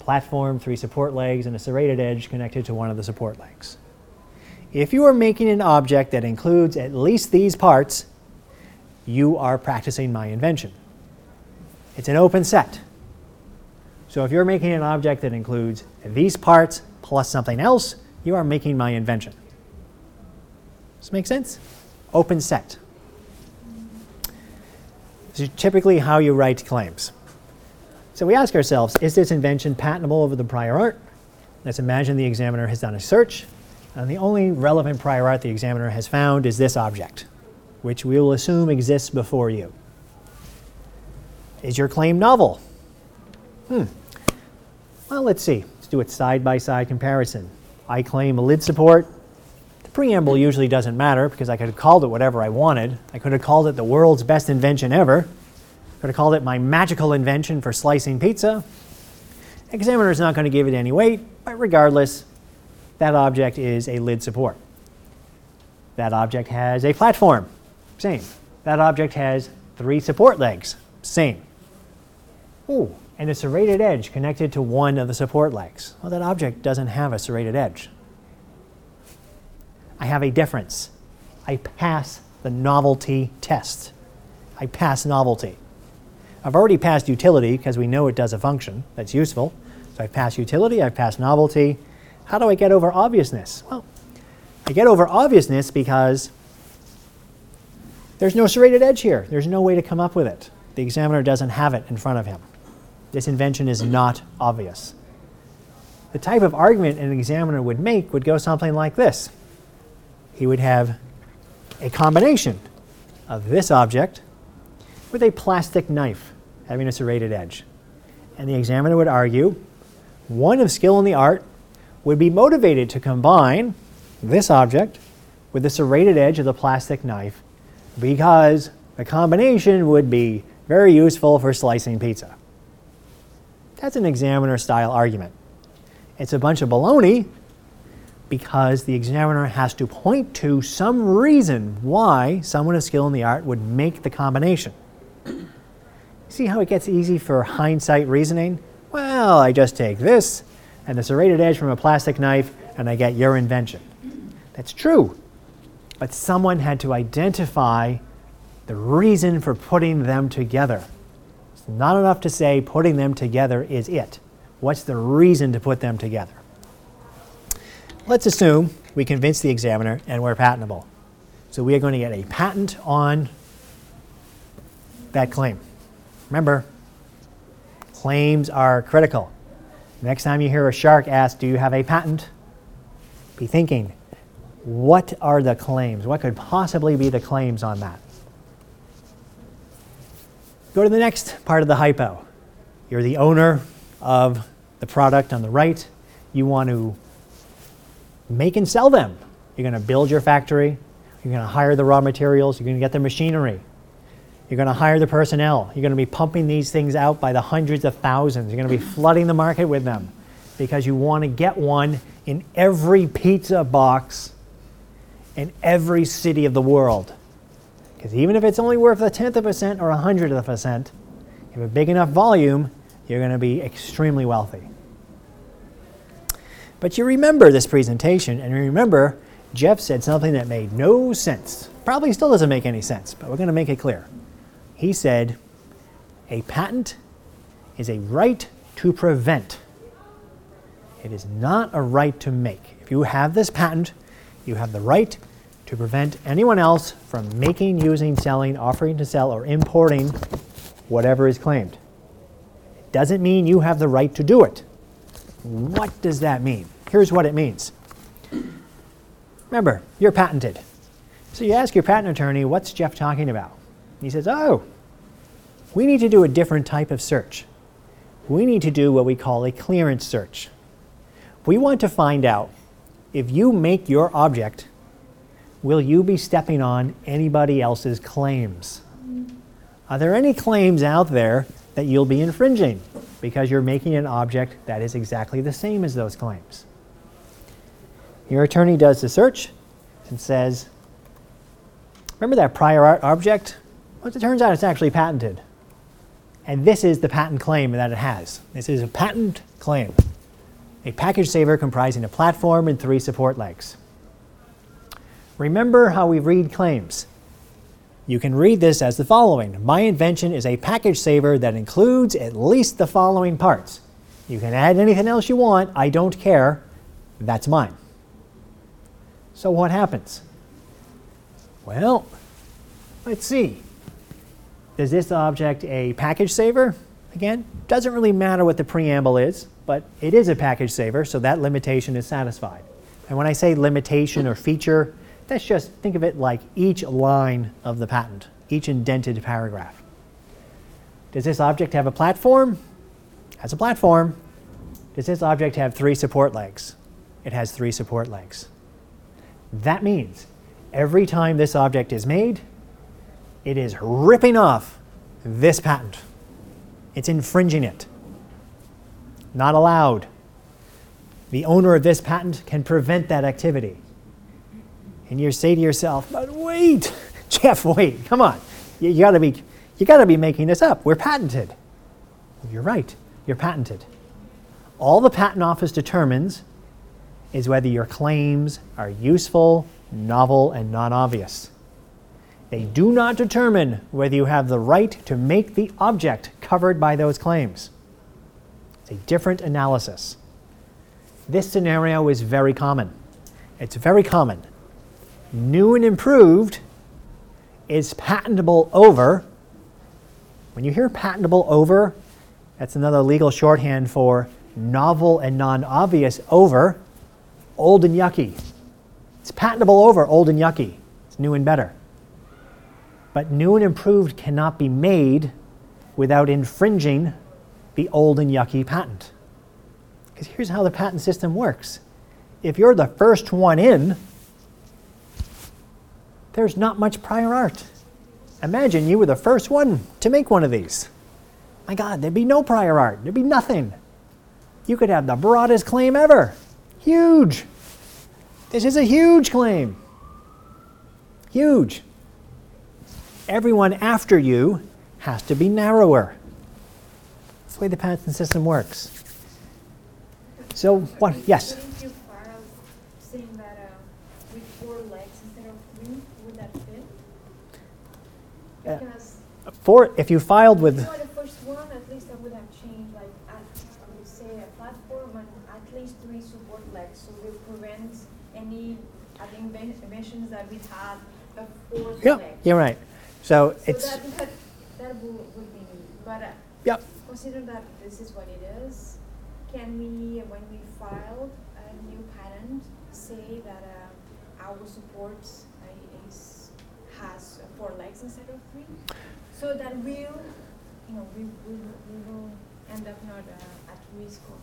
platform, three support legs, and a serrated edge connected to one of the support legs. If you are making an object that includes at least these parts, you are practicing my invention. It's an open set. So if you're making an object that includes these parts plus something else, you are making my invention. This make sense? Open set. This is typically how you write claims. So we ask ourselves, is this invention patentable over the prior art? Let's imagine the examiner has done a search, and the only relevant prior art the examiner has found is this object, which we will assume exists before you. Is your claim novel? Hmm. Well, let's see. Let's do a side by side comparison. I claim a lid support. Preamble usually doesn't matter because I could have called it whatever I wanted. I could have called it the world's best invention ever. Could have called it my magical invention for slicing pizza. Examiner is not going to give it any weight, but regardless, that object is a lid support. That object has a platform, same. That object has three support legs, same. Ooh, and a serrated edge connected to one of the support legs. Well, that object doesn't have a serrated edge. I have a difference. I pass the novelty test. I pass novelty. I've already passed utility because we know it does a function that's useful. So I've passed utility, I've passed novelty. How do I get over obviousness? Well, I get over obviousness because there's no serrated edge here. There's no way to come up with it. The examiner doesn't have it in front of him. This invention is not obvious. The type of argument an examiner would make would go something like this. He would have a combination of this object with a plastic knife having a serrated edge. And the examiner would argue one of skill in the art would be motivated to combine this object with the serrated edge of the plastic knife because the combination would be very useful for slicing pizza. That's an examiner style argument. It's a bunch of baloney because the examiner has to point to some reason why someone of skill in the art would make the combination. [clears throat] See how it gets easy for hindsight reasoning? Well, I just take this and the serrated edge from a plastic knife and I get your invention. That's true. But someone had to identify the reason for putting them together. It's not enough to say putting them together is it. What's the reason to put them together? Let's assume we convince the examiner and we're patentable. So we are going to get a patent on that claim. Remember, claims are critical. Next time you hear a shark ask, Do you have a patent? Be thinking, what are the claims? What could possibly be the claims on that? Go to the next part of the hypo. You're the owner of the product on the right. You want to make and sell them. You're going to build your factory. You're going to hire the raw materials. You're going to get the machinery. You're going to hire the personnel. You're going to be pumping these things out by the hundreds of thousands. You're going to be flooding the market with them because you want to get one in every pizza box in every city of the world. Because even if it's only worth a tenth of a cent or a hundredth of a cent, if a big enough volume, you're going to be extremely wealthy. But you remember this presentation, and you remember Jeff said something that made no sense. Probably still doesn't make any sense, but we're going to make it clear. He said, a patent is a right to prevent. It is not a right to make. If you have this patent, you have the right to prevent anyone else from making, using, selling, offering to sell, or importing whatever is claimed. It doesn't mean you have the right to do it. What does that mean? Here's what it means. Remember, you're patented. So you ask your patent attorney, what's Jeff talking about? He says, oh, we need to do a different type of search. We need to do what we call a clearance search. We want to find out if you make your object, will you be stepping on anybody else's claims? Are there any claims out there that you'll be infringing because you're making an object that is exactly the same as those claims? Your attorney does the search and says, Remember that prior art object? Well, it turns out it's actually patented. And this is the patent claim that it has. This is a patent claim. A package saver comprising a platform and three support legs. Remember how we read claims. You can read this as the following My invention is a package saver that includes at least the following parts. You can add anything else you want, I don't care. That's mine. So what happens? Well, let's see. Is this object a package saver? Again, doesn't really matter what the preamble is, but it is a package saver, so that limitation is satisfied. And when I say limitation or feature, that's just think of it like each line of the patent, each indented paragraph. Does this object have a platform? Has a platform. Does this object have three support legs? It has three support legs. That means every time this object is made, it is ripping off this patent. It's infringing it. Not allowed. The owner of this patent can prevent that activity. And you say to yourself, but wait, [laughs] Jeff, wait, come on. You, you gotta be you gotta be making this up. We're patented. You're right, you're patented. All the patent office determines is whether your claims are useful, novel, and non obvious. They do not determine whether you have the right to make the object covered by those claims. It's a different analysis. This scenario is very common. It's very common. New and improved is patentable over. When you hear patentable over, that's another legal shorthand for novel and non obvious over old and yucky. It's patentable over old and yucky. It's new and better. But new and improved cannot be made without infringing the old and yucky patent. Because here's how the patent system works if you're the first one in, there's not much prior art. Imagine you were the first one to make one of these. My God, there'd be no prior art, there'd be nothing. You could have the broadest claim ever. Huge. This is a huge claim. Huge. Everyone after you has to be narrower. That's the way the patent system works. So, what? Yes? Wouldn't you file saying that uh, with four legs instead of three, would that fit? Uh, Because For if you filed with for the first one, at least I would have changed, like, at, I would say a platform and at least three support legs, so it prevents any the inven- that we had fourth Yeah, leg. you're right. So So it's that, that, that would, would be, but uh, yep. consider that this is what it is, can we, when we filed a new patent, say that uh, our support uh, is, has four legs instead of three? So that we'll, you know, we, we, we will end up not uh, at risk of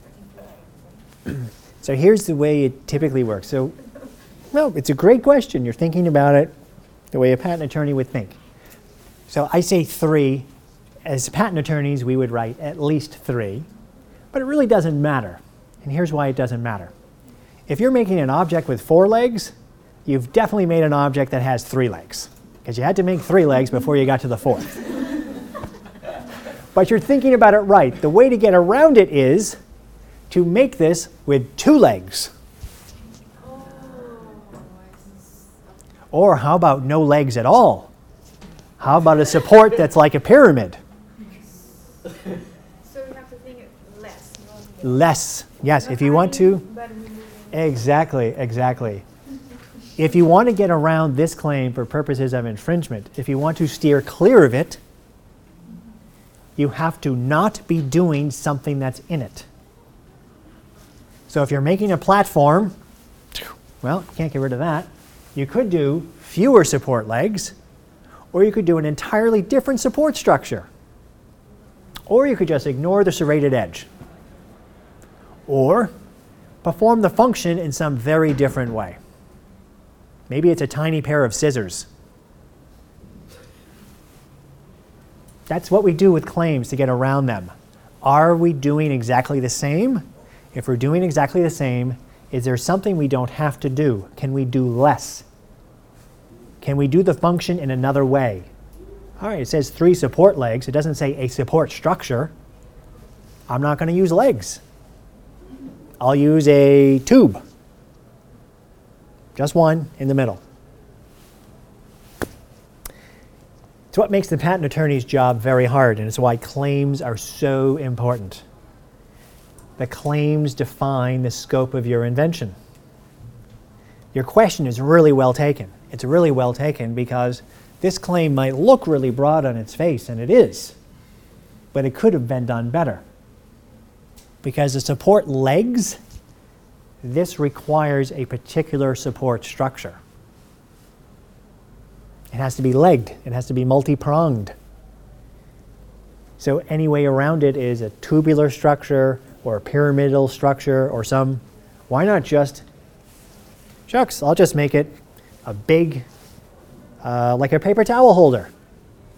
infringement. [clears throat] So here's the way it typically works. So, well, it's a great question. You're thinking about it the way a patent attorney would think. So I say three. As patent attorneys, we would write at least three, but it really doesn't matter. And here's why it doesn't matter. If you're making an object with four legs, you've definitely made an object that has three legs, because you had to make three legs before you got to the fourth. but you're thinking about it right. The way to get around it is to make this with two legs. Or how about no legs at all? How about a support that's like a pyramid? So you have to think less. Less. Yes, if you want to. adding, But removing. Exactly, exactly. If you want to get around this claim for purposes of infringement, if you want to steer clear of it, you have to not be doing something that's in it. So if you're making a platform, well, you can't get rid of that. You could do fewer support legs, or you could do an entirely different support structure. Or you could just ignore the serrated edge. Or perform the function in some very different way. Maybe it's a tiny pair of scissors. That's what we do with claims to get around them. Are we doing exactly the same? If we're doing exactly the same, is there something we don't have to do? Can we do less? Can we do the function in another way? All right, it says three support legs. It doesn't say a support structure. I'm not going to use legs. I'll use a tube. Just one in the middle. It's what makes the patent attorney's job very hard, and it's why claims are so important. The claims define the scope of your invention. Your question is really well taken. It's really well taken because this claim might look really broad on its face, and it is, but it could have been done better. Because the support legs, this requires a particular support structure. It has to be legged, it has to be multi pronged. So, any way around it is a tubular structure or a pyramidal structure or some. Why not just, shucks, I'll just make it a big, uh, like a paper towel holder.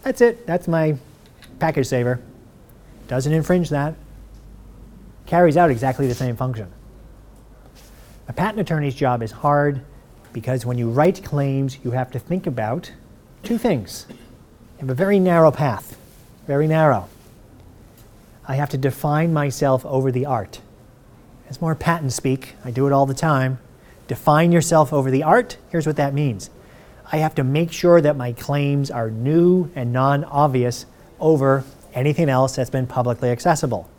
That's it, that's my package saver. Doesn't infringe that. Carries out exactly the same function. A patent attorney's job is hard because when you write claims, you have to think about two things. You have a very narrow path, very narrow. I have to define myself over the art. It's more patent speak. I do it all the time. Define yourself over the art. Here's what that means I have to make sure that my claims are new and non obvious over anything else that's been publicly accessible.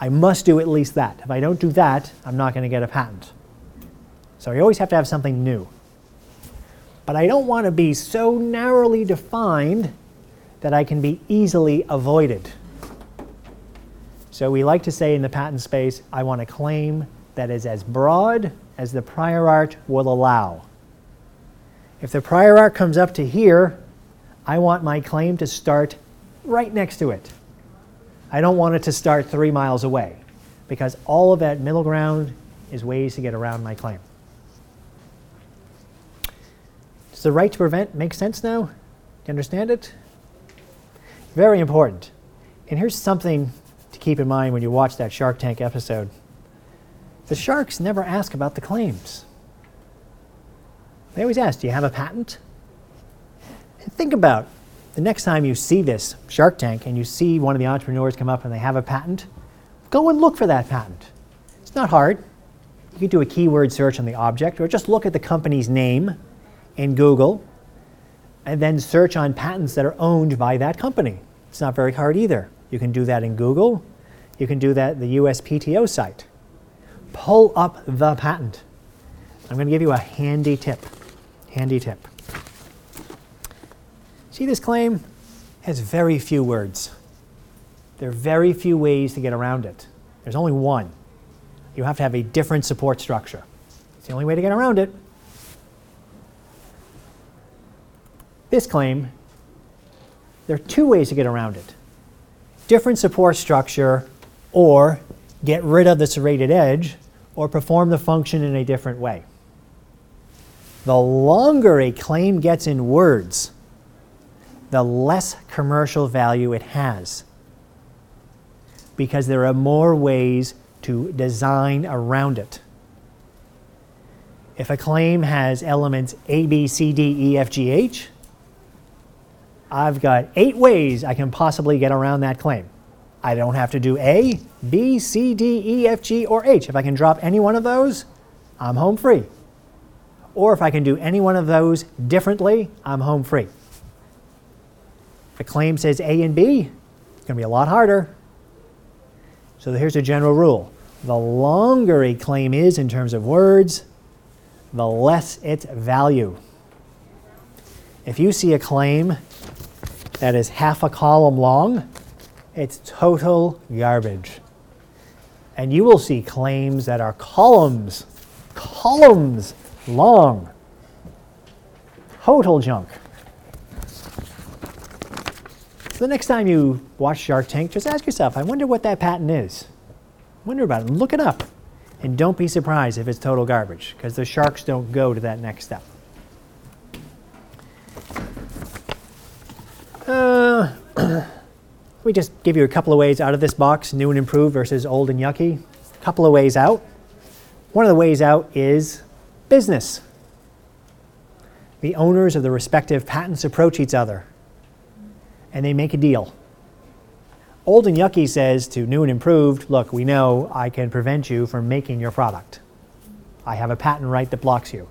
I must do at least that. If I don't do that, I'm not going to get a patent. So you always have to have something new. But I don't want to be so narrowly defined that I can be easily avoided. So we like to say in the patent space, I want a claim that is as broad as the prior art will allow. If the prior art comes up to here, I want my claim to start right next to it. I don't want it to start three miles away because all of that middle ground is ways to get around my claim. Does the right to prevent make sense now? Do you understand it? Very important. And here's something to keep in mind when you watch that Shark Tank episode. The sharks never ask about the claims. They always ask, Do you have a patent? And think about the next time you see this Shark Tank and you see one of the entrepreneurs come up and they have a patent, go and look for that patent. It's not hard. You could do a keyword search on the object or just look at the company's name in Google and then search on patents that are owned by that company. It's not very hard either. You can do that in Google. You can do that at the USPTO site. Pull up the patent. I'm going to give you a handy tip. Handy tip. See this claim has very few words. There are very few ways to get around it. There's only one. You have to have a different support structure. It's the only way to get around it. This claim, there are two ways to get around it. different support structure, or get rid of the serrated edge, or perform the function in a different way. The longer a claim gets in words, the less commercial value it has. Because there are more ways to design around it. If a claim has elements A, B, C, D, E, F, G, H, I've got eight ways I can possibly get around that claim. I don't have to do A, B, C, D, E, F, G, or H. If I can drop any one of those, I'm home free. Or if I can do any one of those differently, I'm home free. A claim says A and B, it's going to be a lot harder. So here's a general rule. The longer a claim is in terms of words, the less its value. If you see a claim that is half a column long, it's total garbage. And you will see claims that are columns, columns long. Total junk. So the next time you watch Shark Tank, just ask yourself, I wonder what that patent is. Wonder about it. Look it up. And don't be surprised if it's total garbage, because the sharks don't go to that next step. Uh, [clears throat] let me just give you a couple of ways out of this box new and improved versus old and yucky. A couple of ways out. One of the ways out is business. The owners of the respective patents approach each other and they make a deal. Old and Yucky says to new and improved, look, we know I can prevent you from making your product. I have a patent right that blocks you.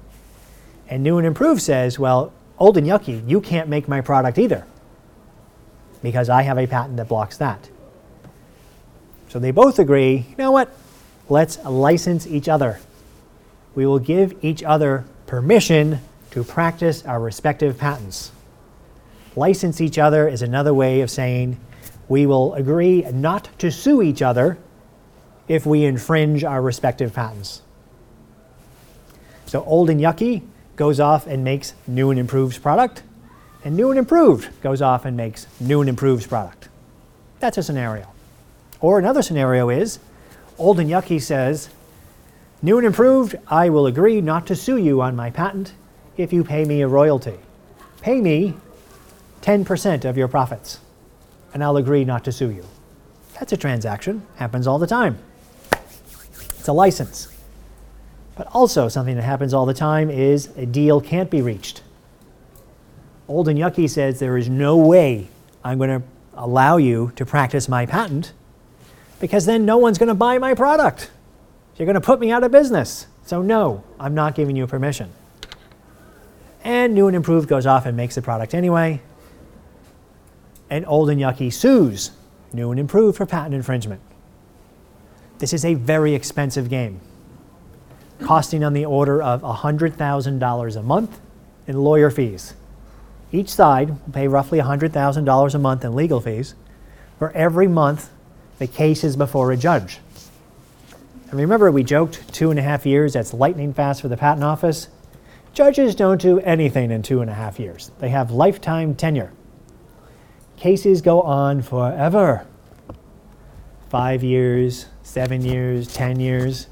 And new and improved says, well, old and yucky, you can't make my product either because I have a patent that blocks that. So they both agree, you know what? Let's license each other. We will give each other permission to practice our respective patents. License each other is another way of saying we will agree not to sue each other if we infringe our respective patents. So old and yucky goes off and makes new and improved product, and new and improved goes off and makes new and improved product. That's a scenario. Or another scenario is old and yucky says, new and improved, I will agree not to sue you on my patent if you pay me a royalty. Pay me 10% of your profits and I'll agree not to sue you. That's a transaction, happens all the time. It's a license. But also, something that happens all the time is a deal can't be reached. Old and Yucky says there is no way I'm going to allow you to practice my patent because then no one's going to buy my product. You're going to put me out of business. So, no, I'm not giving you permission. And New and Improved goes off and makes the product anyway, and Old and Yucky sues New and Improved for patent infringement. This is a very expensive game, costing on the order of $100,000 a month in lawyer fees. Each side will pay roughly $100,000 a month in legal fees for every month the case is before a judge. And remember, we joked two and a half years, that's lightning fast for the patent office. Judges don't do anything in two and a half years, they have lifetime tenure. Cases go on forever five years, seven years, 10 years,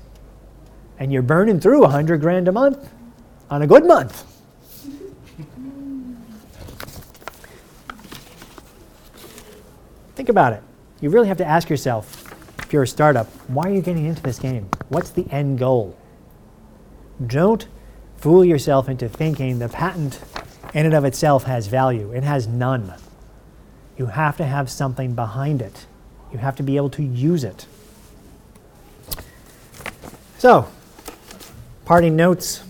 and you're burning through 100 grand a month on a good month. Think about it. You really have to ask yourself, if you're a startup, why are you getting into this game? What's the end goal? Don't fool yourself into thinking the patent in and of itself has value. It has none. You have to have something behind it. You have to be able to use it. So, parting notes,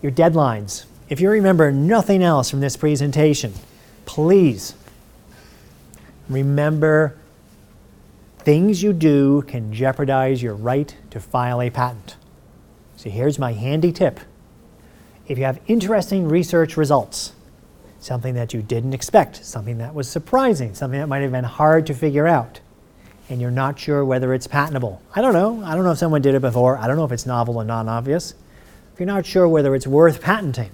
your deadlines. If you remember nothing else from this presentation, please remember things you do can jeopardize your right to file a patent. So here's my handy tip. If you have interesting research results, something that you didn't expect, something that was surprising, something that might have been hard to figure out, and you're not sure whether it's patentable. I don't know. I don't know if someone did it before. I don't know if it's novel or non obvious. If you're not sure whether it's worth patenting,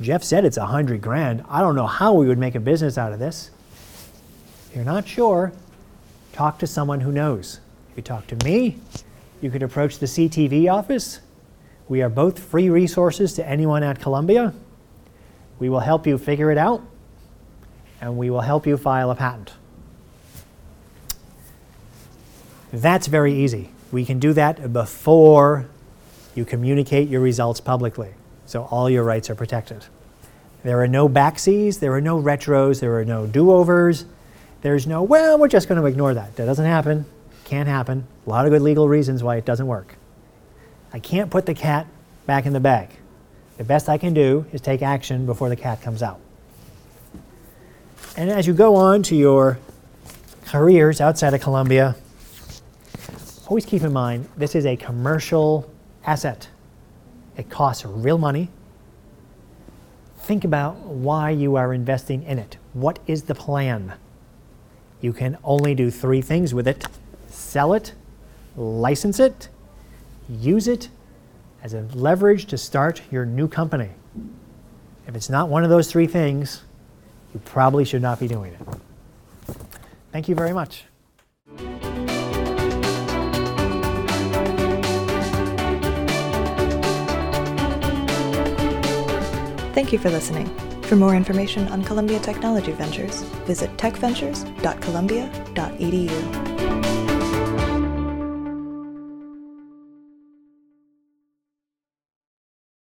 Jeff said it's a hundred grand. I don't know how we would make a business out of this. If you're not sure, talk to someone who knows. If you talk to me, you could approach the CTV office. We are both free resources to anyone at Columbia. We will help you figure it out, and we will help you file a patent. That's very easy. We can do that before you communicate your results publicly, so all your rights are protected. There are no backseas, there are no retros, there are no do overs. There's no, well, we're just going to ignore that. That doesn't happen. Can't happen. A lot of good legal reasons why it doesn't work. I can't put the cat back in the bag. The best I can do is take action before the cat comes out. And as you go on to your careers outside of Columbia, always keep in mind this is a commercial asset. It costs real money. Think about why you are investing in it. What is the plan? You can only do three things with it sell it, license it, use it as a leverage to start your new company. If it's not one of those three things, you probably should not be doing it. Thank you very much. Thank you for listening. For more information on Columbia Technology Ventures, visit techventures.columbia.edu.